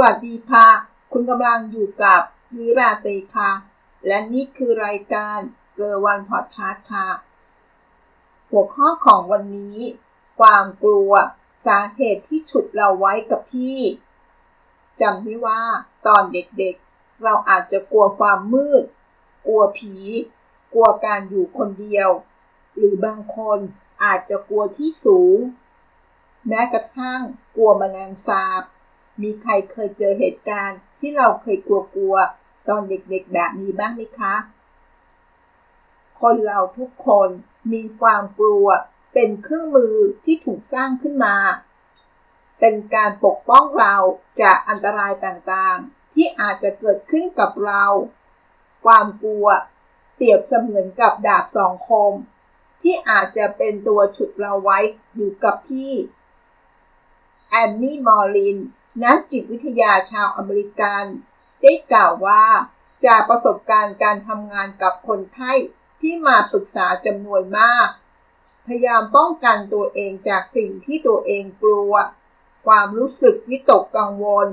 วัสดีค่ะ คุณกำลังอยู่กับวิราเตค่ะ และนี่คือรายการเกอร์วันพอดคาสต์ค่ะ หัวข้อของวันนี้ ความกลัว สาเหตุที่ฉุดเราไว้กับที่จำได้ว่าตอนเด็กๆเราอาจจะกลัวความมืด กลัวผี กลัวการอยู่คนเดียว หรือบางคนอาจจะกลัวที่สูง แม้กระทั่งกลัวแมลงสาบ มีใครเคยเจอเหตุการณ์ที่เราเคยกลัวๆตอนเด็กๆแบบนี้บ้างไหมคะ คนเราทุกคนมีความกลัว เป็นเครื่องมือที่ถูกสร้างขึ้นมา เป็นการปกป้องเราจากอันตรายต่างๆ ที่อาจจะเกิดขึ้นกับเรา ความกลัวเปรียบเสมือนกับดาบสองคม ที่อาจจะเป็นตัวฉุดเราไว้อยู่กับที่แอนนี่มอร์ลิน นักจิตวิทยาชาวอเมริกัน ได้กล่าวว่า จากประสบการณ์การทำงานกับคนไข้ที่มาปรึกษาจำนวนมาก พยายามป้องกันตัวเองจากสิ่งที่ตัวเองกลัว ความรู้สึกวิตกกังวล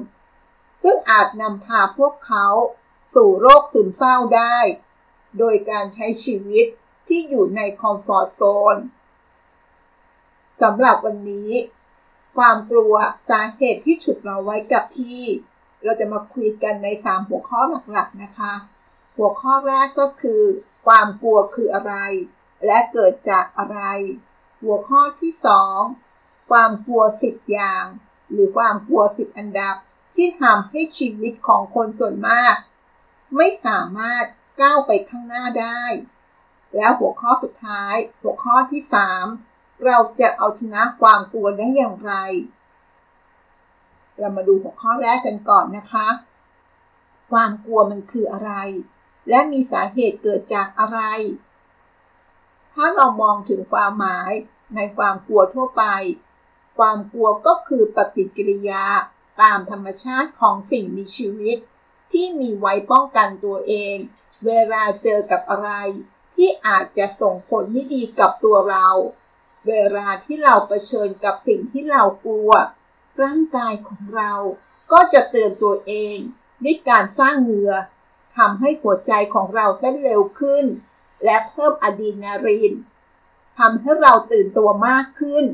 ซึ่งอาจนำพาพวกเขาสู่โรคซึมเศร้าได้ โดยการใช้ชีวิตที่อยู่ในคอมฟอร์ทโซนสำหรับวันนี้ ความกลัวสาเหตุที่ฉุดเราไว้กับที่ เราจะมาคุยกันใน 3 หัวข้อหลักๆนะคะ หัวข้อแรกก็คือ ความกลัวคืออะไร และเกิดจากอะไร หัวข้อที่ 2 ความกลัว 10 อย่าง หรือความกลัว 10 อันดับ ที่ทำให้ชีวิตของคนส่วนมาก ไม่สามารถก้าวไปข้างหน้าได้ แล้วหัวข้อสุดท้าย หัวข้อที่ 3 เราจะเอาชนะความกลัวได้อย่างไร เรามาดูหัวข้อแรกกันก่อนนะคะ ความกลัวมันคืออะไร และมีสาเหตุเกิดจากอะไร ถ้าเรามองถึงความหมายในความกลัวทั่วไป ความกลัวก็คือปฏิกิริยาตามธรรมชาติของสิ่งมีชีวิต ที่มีไว้ป้องกันตัวเอง เวลาเจอกับอะไร ที่อาจจะส่งผลไม่ดีกับตัวเรา เวลาที่เราเผชิญกับสิ่งที่เรากลัว ร่างกายของเราก็จะเตือนตัวเองด้วยการสร้างเหงื่อทำให้หัวใจของเราเต้นเร็วขึ้น และเพิ่มอะดรีนาลีนทำให้เราตื่นตัวมากขึ้น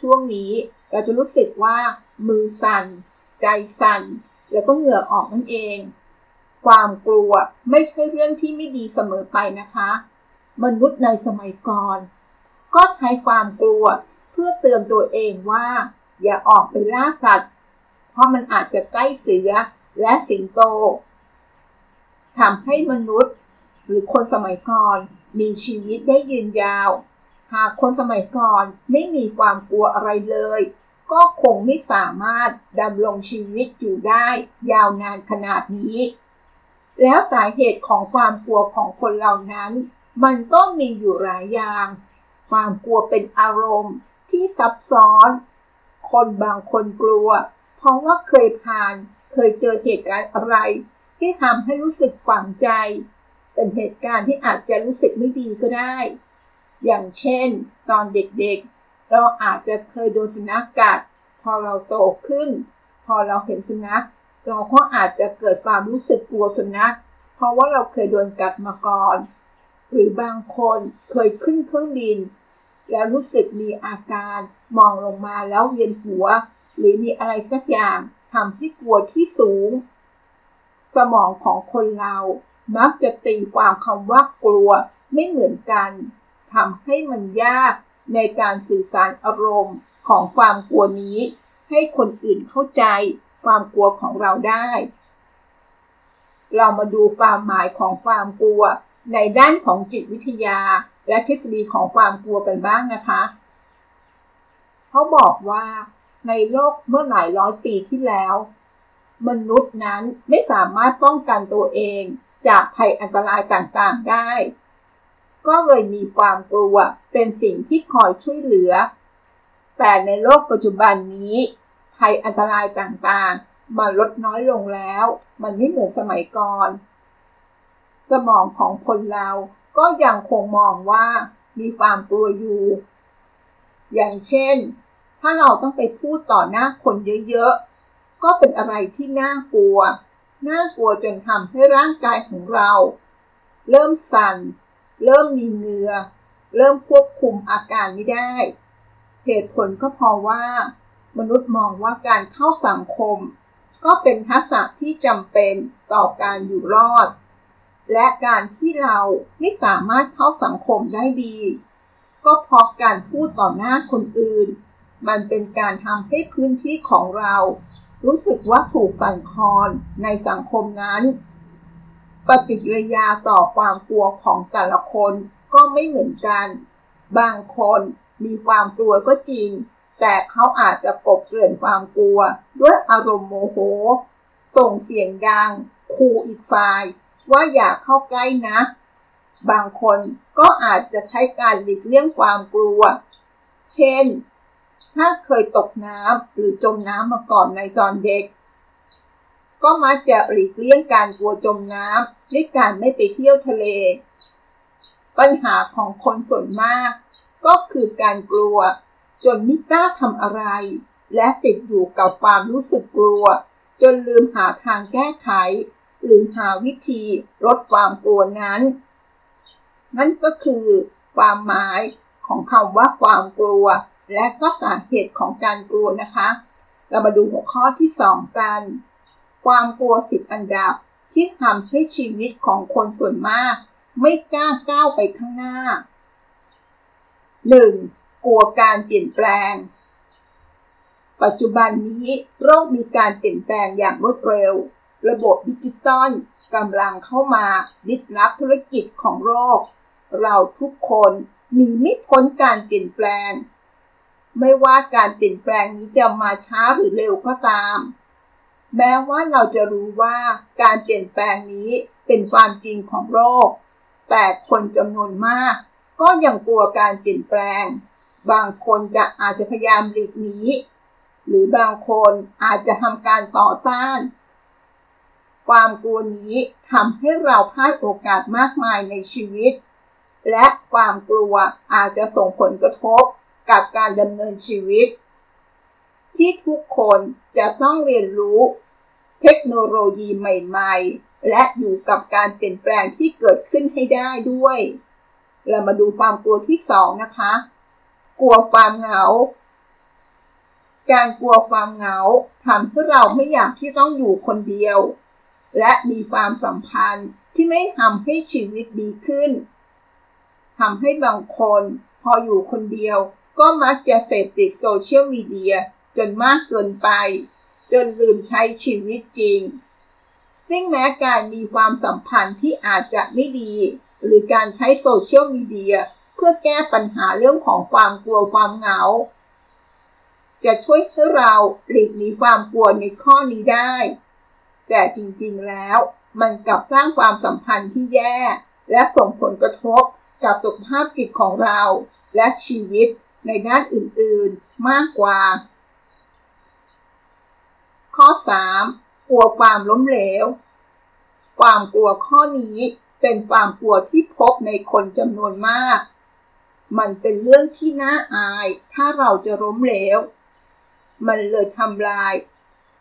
ช่วงนี้เราจะรู้สึกว่า มือสั่น ใจสั่น แล้วก็เหงื่อออกนั่นเอง ความกลัวไม่ใช่เรื่องที่ไม่ดีเสมอไปนะคะ มนุษย์ในสมัยก่อน ก็ใช้ความกลัวเพื่อเตือนตัวเองว่า อย่าออกไปล่าสัตว์ เพราะมันอาจจะใกล้เสือและสิงโตทำให้มนุษย์ หรือคนสมัยก่อนมีชีวิตได้ยืนยาว หากคนสมัยก่อนไม่มีความกลัวอะไรเลย ก็คงไม่สามารถดำรงชีวิตอยู่ได้ยาวนานขนาดนี้ แล้วสาเหตุของความกลัวของคนเหล่านั้น มันก็มีอยู่หลายอย่าง ความกลัวเป็นอารมณ์ที่ซับซ้อน คนบางคนกลัว เพราะว่าเคยผ่าน เคยเจอเหตุการณ์อะไร ที่ทำให้รู้สึกฝังใจ เป็นเหตุการณ์ที่อาจจะรู้สึกไม่ดีก็ได้ อย่างเช่น ตอนเด็กๆ เราอาจจะเคยโดนสุนัขกัด พอเราโตขึ้น พอเราเห็นสุนัข เราก็อาจจะเกิดความรู้สึกกลัวสุนัข เพราะว่าเราเคยโดนกัดมาก่อน หรือบางคนเคยขึ้นเครื่องบิน แล้วรู้สึกมีอาการมองลงมาแล้วเวียนหัว หรือมีอะไรสักอย่างทำให้กลัวที่สูง สมองของคนเรามักจะตีความคำว่ากลัวไม่เหมือนกันทำให้มันยากในการสื่อสารอารมณ์ของความกลัวนี้ ให้คนอื่นเข้าใจความกลัวของเราได้ เรามาดูความหมายของความกลัวในด้านของจิตวิทยา และทฤษฎีของความกลัวกันบ้างนะคะ เขาบอกว่าในโลกเมื่อหลายร้อยปีที่แล้ว มนุษย์นั้นไม่สามารถป้องกันตัวเองจากภัยอันตรายต่างๆได้ ก็เลยมีความกลัวเป็นสิ่งที่คอยช่วยเหลือ แต่ในโลกปัจจุบันนี้ ภัยอันตรายต่างๆมันลดน้อยลงแล้ว มันไม่เหมือนสมัยก่อน สมองของคนเรา ก็ยังคงมองว่ามีความกลัวอยู่ อย่างเช่น ถ้าเราต้องไปพูดต่อหน้าคนเยอะๆ ก็เป็นอะไรที่น่ากลัว น่ากลัวจนทำให้ร่างกายของเรา เริ่มสั่น เริ่มมีเนื้อ เริ่มควบคุมอาการไม่ได้ เหตุผลก็เพราะว่า มนุษย์มองว่าการเข้าสังคม ก็เป็นทักษะที่จำเป็นต่อการอยู่รอด และการที่เราไม่สามารถเข้าสังคมได้ดี ก็เพราะการพูดต่อหน้าคนอื่น มันเป็นการทำให้พื้นที่ของเรา รู้สึกว่าถูกสั่นคลอนในสังคมนั้น ปฏิกิริยาต่อความกลัวของแต่ละคนก็ไม่เหมือนกัน บางคนมีความกลัวก็จริง แต่เขาอาจจะกบเกลื่อนความกลัว ด้วยอารมณ์โมโห ส่งเสียงดังขู่อีกฝ่าย ว่าอย่าเข้าใกล้นะ บางคนก็อาจจะใช้การหลีกเลี่ยงความกลัว เช่น ถ้าเคยตกน้ำหรือจมน้ำมาก่อนในตอนเด็ก ก็มักจะหลีกเลี่ยงการกลัวจมน้ำด้วยการไม่ไปเที่ยวทะเล ปัญหาของคนส่วนมาก ก็คือการกลัว จนไม่กล้าทำอะไร และติดอยู่กับความรู้สึกกลัว จนลืมหาทางแก้ไข หรือหาวิธีลดความกลัวนั้น นั่นก็คือความหมายของคำว่าความกลัว และก็สาเหตุของการกลัวนะคะ เรามาดูหัวข้อที่ 2 กัน ความกลัวสิบอันดับที่ทำให้ชีวิตของคนส่วนมาก ไม่กล้าก้าวไปข้างหน้า 1. กลัวการเปลี่ยนแปลง ปัจจุบันนี้โลกมีการเปลี่ยนแปลงอย่างรวดเร็ว ระบบดิจิตอลกำลังเข้ามาดิดรับธุรกิจของโลก เราทุกคนหนีไม่พ้นการเปลี่ยนแปลง ไม่ว่าการเปลี่ยนแปลงนี้จะมาช้าหรือเร็วก็ตาม แม้ว่าเราจะรู้ว่าการเปลี่ยนแปลงนี้เป็นความจริงของโลก แต่คนจำนวนมาก ก็ยังกลัวการเปลี่ยนแปลง บางคนจะอาจจะพยายามหลีกหนีหรือบางคนอาจจะทำการต่อต้าน ความกลัวนี้ทำให้เราพลาดโอกาสมากมายในชีวิต และความกลัวอาจจะส่งผลกระทบกับการดำเนินชีวิต ที่ทุกคนจะต้องเรียนรู้ เทคโนโลยีใหม่ ๆ และอยู่กับการเปลี่ยนแปลงที่เกิดขึ้นให้ได้ด้วย เรามาดูความกลัวที่สองนะคะ กลัวความเหงาการกลัวความเหงาทำให้เราไม่อยากที่ต้องอยู่คนเดียว และมีความสัมพันธ์ที่ไม่ทำให้ชีวิตดีขึ้นทำให้บางคนพออยู่คนเดียวก็มักจะเสพติดโซเชียลมีเดียจนมากเกินไป จนลืมใช้ชีวิตจริง ซึ่งแม้การมีความสัมพันธ์ที่อาจจะไม่ดี หรือการใช้โซเชียลมีเดียเพื่อแก้ปัญหาเรื่องของความกลัวความเหงา จะช่วยให้เราหลีกหนีความกลัวในข้อนี้ได้ แต่จริงๆแล้ว มันกลับสร้างความสัมพันธ์ที่แย่ และส่งผลกระทบกับสุขภาพจิตของเรา และชีวิตในด้านอื่นๆมากกว่า ข้อ 3. กลัวความล้มเหลว ความกลัวข้อนี้เป็นความกลัวที่พบในคนจำนวนมาก มันเป็นเรื่องที่น่าอายถ้าเราจะล้มเหลว มันเลยทำลาย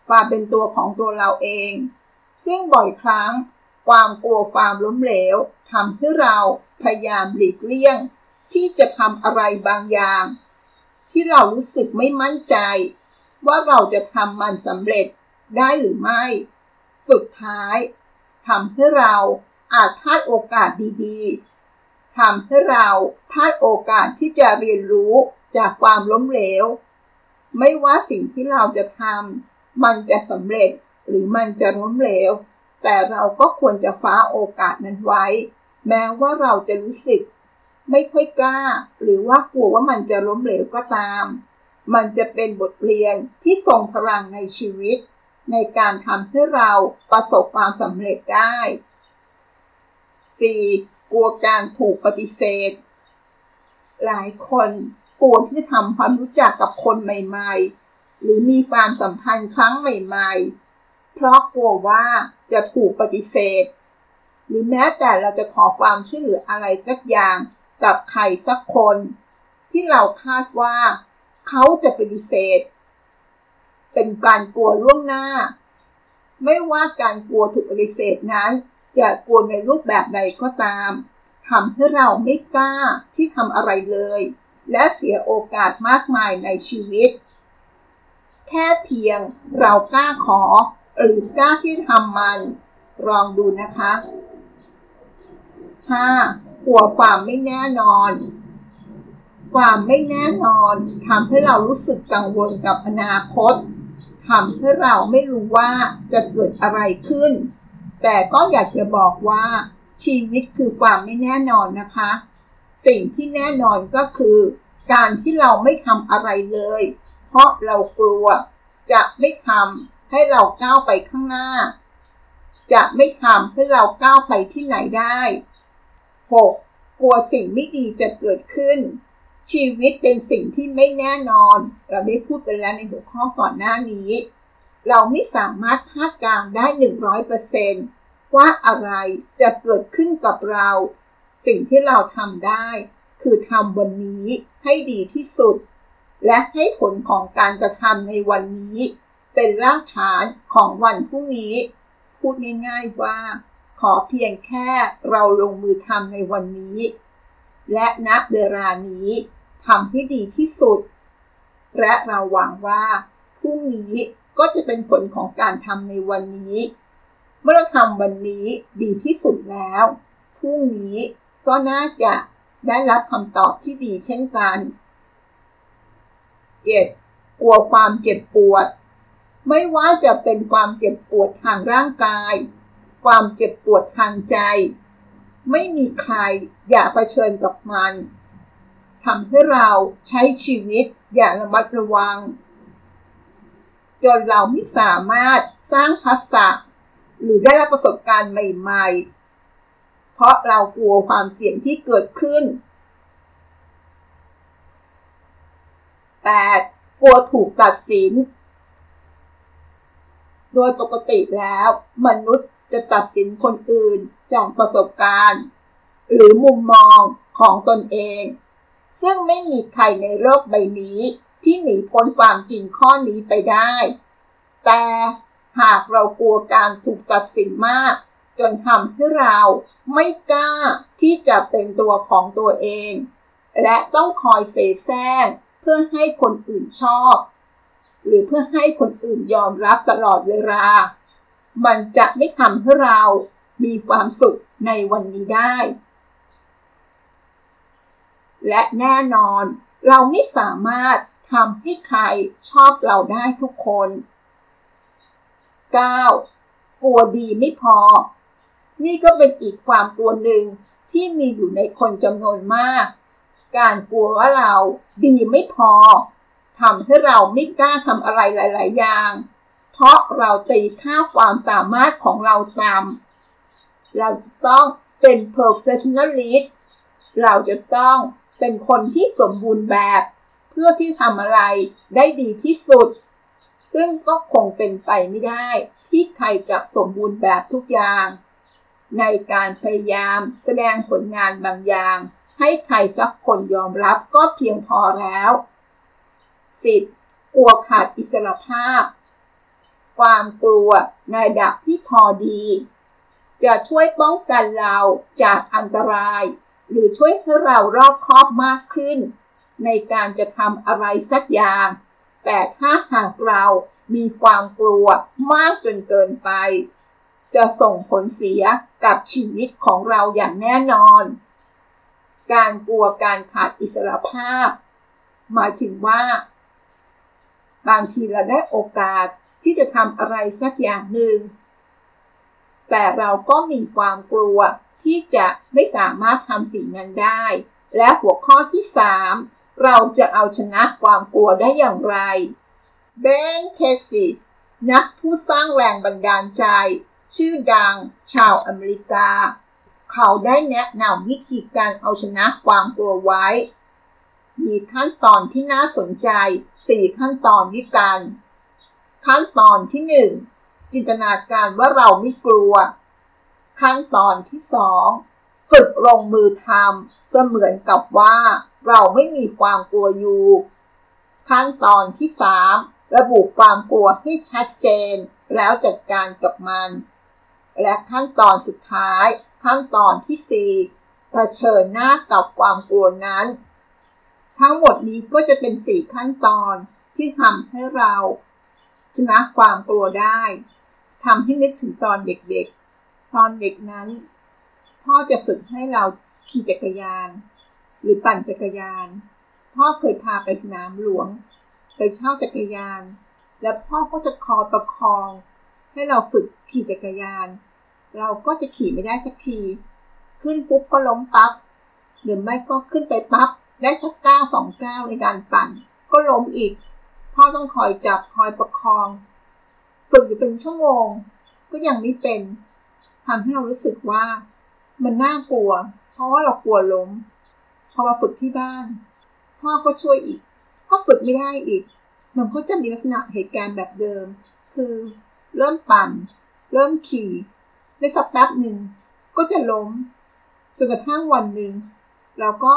ความเป็นตัวของตัวเราเอง ซึ่งบ่อยครั้ง ความกลัวความล้มเหลวทำให้เราพยายามหลีกเลี่ยง ที่จะทำอะไรบางอย่าง ที่เรารู้สึกไม่มั่นใจ ว่าเราจะทำมันสำเร็จได้หรือไม่ สุดท้ายทำให้เราอาจพลาดโอกาสดีๆทำให้เราพลาดโอกาสที่จะเรียนรู้จากความล้มเหลว ไม่ว่าสิ่งที่เราจะทำ มันจะสำเร็จหรือมันจะล้มเหลว แต่เราก็ควรจะฟ้าโอกาสนั้นไว้ แม้ว่าเราจะรู้สึก ไม่ค่อยกล้า หรือว่ากลัวว่ามันจะล้มเหลวก็ตาม มันจะเป็นบทเรียนที่ทรงพลังในชีวิต ในการทำให้เราประสบความสำเร็จได้ 4. กลัวการถูกปฏิเสธ หลายคนกลัวที่จะทำความรู้จักกับคนใหม่ ๆ หรือมีความสัมพันธ์ครั้งใหม่ๆ เพราะกลัวว่าจะถูกปฏิเสธ หรือแม้แต่เราจะขอความช่วยเหลืออะไรสักอย่างกับใครสักคน ที่เราคาดว่า เขาจะปฏิเสธ เป็นการกลัวล่วงหน้า ไม่ว่าการกลัวถูกปฏิเสธนั้น จะกลัวในรูปแบบใดก็ตามทำให้เราไม่กล้าที่ทำอะไรเลย และเสียโอกาสมากมายในชีวิต แค่เพียงเรากล้าขอ หรือกล้าที่ทำมัน ลองดูนะคะ 5. กลัวความไม่แน่นอน ความไม่แน่นอนทำให้เรารู้สึกกังวลกับอนาคตทำให้เราไม่รู้ว่าจะเกิดอะไรขึ้น แต่ก็อยากจะบอกว่า ชีวิตคือความไม่แน่นอนนะคะ สิ่งที่แน่นอนก็คือ การที่เราไม่ทำอะไรเลย เพราะเรากลัว จะไม่ทำให้เราก้าวไปข้างหน้า จะไม่ทำให้เราก้าวไปที่ไหนได้ 6. กลัวสิ่งไม่ดีจะเกิดขึ้น ชีวิตเป็นสิ่งที่ไม่แน่นอน เราได้พูดไปแล้วในหัวข้อก่อนหน้านี้ เราไม่สามารถคาดการได้100%ว่าอะไรจะเกิดขึ้นกับเรา สิ่งที่เราทำได้ คือทำวันนี้ให้ดีที่สุด และให้ผลของการกระทำในวันนี้ เป็นรากฐานของวันพรุ่งนี้ พูดง่ายๆว่า ขอเพียงแค่เราลงมือทำในวันนี้ และณเวลานี้ทำให้ดีที่สุด และเราหวังว่าพรุ่งนี้ก็จะเป็นผลของการทำในวันนี้ เมื่อเราทำวันนี้ดีที่สุดแล้วพรุ่งนี้ก็น่าจะได้รับคำตอบที่ดีเช่นกัน 7. กลัวความเจ็บปวด ไม่ว่าจะเป็นความเจ็บปวดทางร่างกาย ความเจ็บปวดทางใจ ไม่มีใครอยากเผชิญกับมันทำให้เราใช้ชีวิตอย่างระมัดระวัง จนเราไม่สามารถสร้างทักษะหรือได้รับประสบการณ์ใหม่ ๆ เพราะเรากลัวความเสี่ยงที่เกิดขึ้น 8. กลัวถูกตัดสิน โดยปกติแล้ว มนุษย์จะตัดสินคนอื่นจากประสบการณ์ หรือมุมมองของตนเอง ซึ่งไม่มีใครในโลกใบนี้ที่หนีพ้นความจริงข้อนี้ไปได้ แต่หากเรากลัวการถูกตัดสินมาก จนทำให้เราไม่กล้าที่จะเป็นตัวของตัวเอง และต้องคอยเสแสร้ง เพื่อให้คนอื่นชอบ หรือเพื่อให้คนอื่นยอมรับตลอดเวลา มันจะไม่ทำให้เรามีความสุขในวันนี้ได้ และแน่นอนเราไม่สามารถทำให้ใครชอบเราได้ทุกคน 9. กลัวดีไม่พอ นี่ก็เป็นอีกความกลัวหนึ่งที่มีอยู่ในคนจำนวนมาก การกลัวว่าเราดีไม่พอทำให้เราไม่กล้าทำอะไรหลาย ๆ อย่าง เพราะเราตีค่าความสามารถของเราต่ำเราจะต้องเป็น perfectionist เราจะต้องเป็นคนที่สมบูรณ์แบบ เพื่อที่ทำอะไรได้ดีที่สุด ซึ่งก็คงเป็นไปไม่ได้ ที่ใครจะสมบูรณ์แบบทุกอย่าง ในการพยายามแสดงผลงานบางอย่าง ให้ใครสักคนยอมรับก็เพียงพอแล้ว 10. กลัวขาดอิสรภาพ ความกลัวในดับที่พอดี จะช่วยป้องกันเราจากอันตราย หรือช่วยให้เรารอบคอบมากขึ้น ในการจะทำอะไรสักอย่าง แต่ถ้าหากเรามีความกลัวมากจนเกินไป จะส่งผลเสียกับชีวิตของเราอย่างแน่นอน การกลัวการขาดอิสรภาพ หมายถึงว่า บางทีเราได้โอกาสที่จะทำอะไรสักอย่างหนึ่ง แต่เราก็มีความกลัวที่จะไม่สามารถทำสิ่งนั้นได้ และหัวข้อที่ 3 เราจะเอาชนะความกลัวได้อย่างไรเบนเคสินักผู้สร้างแรงบันดาลใจ ชื่อดังชาวอเมริกา เขาได้แนะนำวิธีการเอาชนะความกลัวไว้ มีขั้นตอนที่น่าสนใจ 4 ขั้นตอนด้วยกัน ขั้นตอนที่หนึ่งจินตนาการว่าเราไม่กลัว ขั้นตอนที่สองฝึกลงมือทำเสมือนกับว่า เราไม่มีความกลัวอยู่ ขั้นตอนที่สามระบุความกลัวให้ชัดเจน แล้วจัดการกับมัน และขั้นตอนสุดท้าย ขั้นตอนที่4เผชิญหน้ากับความกลัวนั้น ทั้งหมดนี้ก็จะเป็น 4 ขั้นตอนที่ทำให้เรา ชนะความกลัวได้ทำให้นึกถึงตอนเด็กๆ ตอนเด็กนั้น พ่อจะฝึกให้เราขี่จักรยาน หรือปั่นจักรยาน พ่อเคยพาไปสนามหลวง ไปเช่าจักรยาน แล้วพ่อก็จะคอยประคอง ให้เราฝึกขี่จักรยาน เราก็จะขี่ไม่ได้สักที ขึ้นปุ๊บก็ล้มปั๊บหรือไม่ก็ขึ้นไปปั๊บได้สักก้าวสองก้าวในการปั่น ก็ล้มอีก พ่อต้องคอยจับคอยประคองฝึกอยู่เป็นชั่วโมง ก็ยังไม่เป็นทำให้เรารู้สึกว่า มันน่ากลัว เพราะว่าเรากลัวล้มพอมาฝึกที่บ้าน พ่อก็ช่วยอีก ก็ฝึกไม่ได้อีก มันก็จะมีลักษณะเหตุการณ์แบบเดิม คือเริ่มปั่น เริ่มขี่ ได้สักแป๊บหนึ่งก็จะล้มจนกระทั่งวันหนึ่งเราก็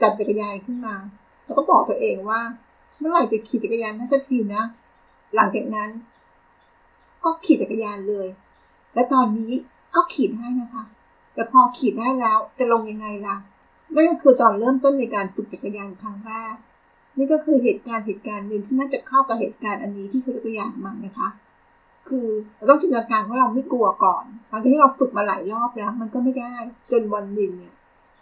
จับจักรยานขึ้นมาแล้วก็บอกตัวเองว่า เมื่อไหร่จะขี่จักรยานได้สักทีนะหลังจากนั้น ก็ขี่จักรยานเลย และตอนนี้ก็ขี่ได้นะคะ แต่พอขี่ได้แล้วจะลงยังไงล่ะนั่นก็คือตอนเริ่มต้นในการฝึกจักรยานครั้งแรกนี่ก็คือเหตุการณ์เหตุการณ์หนึ่งที่น่าจะเข้ากับเหตุการณ์อันนี้ที่คือตัวอย่างมานะคะ คือเราต้องจินตนาการว่าเราไม่กลัวก่อน หลังจากที่เราฝึกมาหลายรอบแล้ว มันก็ไม่ได้ จนวันหนึ่งเนี่ย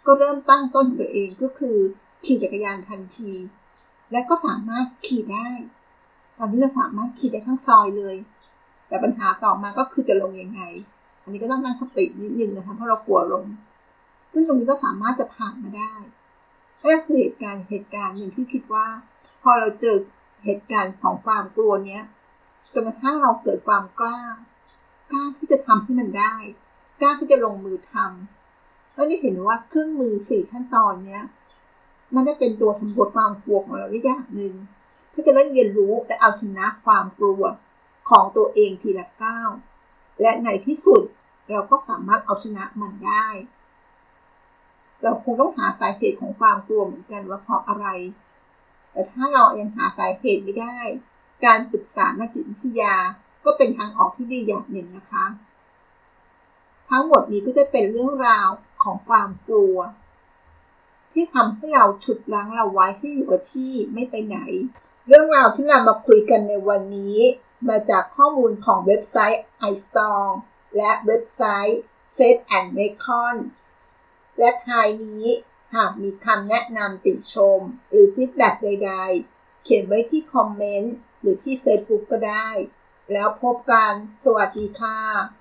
ก็เริ่มตั้งต้นตัวเองก็คือ ขี่จักรยานทันที และก็สามารถขี่ได้ ตอนนี้เราสามารถขี่ได้ทั้งซอยเลย แต่ปัญหาต่อมาก็คือจะลงยังไง อันนี้ก็ต้องตั้งสตินิดนึงนะคะเพราะเรากลัวลง ซึ่งตรงนี้ก็สามารถจะผ่านมาได้นั่นก็คือเหตุการณ์เหตุการณ์หนึ่งที่คิดว่า พอเราเจอเหตุการณ์ของความกลัวเนี้ยจนกระทั่งเราเกิดความกล้า กล้าที่จะทำให้มันได้ กล้าที่จะลงมือทำแล้วนี่เห็นว่าเครื่องมือสี่ขั้นตอนเนี้ย มันจะเป็นตัวทำบทความกลัวของเราได้อย่างหนึ่งเพื่อจะได้เรียนรู้และเอาชนะความกลัวของตัวเองทีละก้าวและในที่สุดเราก็สามารถเอาชนะมันได้ เราคงต้องหาสาเหตุของความกลัวเหมือนกันว่าเพราะอะไร แต่ถ้าเรายังหาสาเหตุไม่ได้ การปรึกษานักจิตวิทยา ก็เป็นทางออกที่ดีอย่างหนึ่งนะคะ ทั้งหมดนี้ก็จะเป็นเรื่องราวของความกลัว ที่ทำให้เราฉุดรั้งเราไว้ให้อยู่กับที่ไม่ไปไหน เรื่องราวที่เรามาคุยกันในวันนี้ มาจากข้อมูลของเว็บไซต์ iStorm และเว็บไซต์ Set and Recon และท้ายนี้หากมีคำแนะนำติชม หรือฟีดแบ็ใด ๆ เขียนไว้ที่คอมเมนต์ หรือที่ Facebook ก็ได้ แล้วพบกัน สวัสดีค่ะ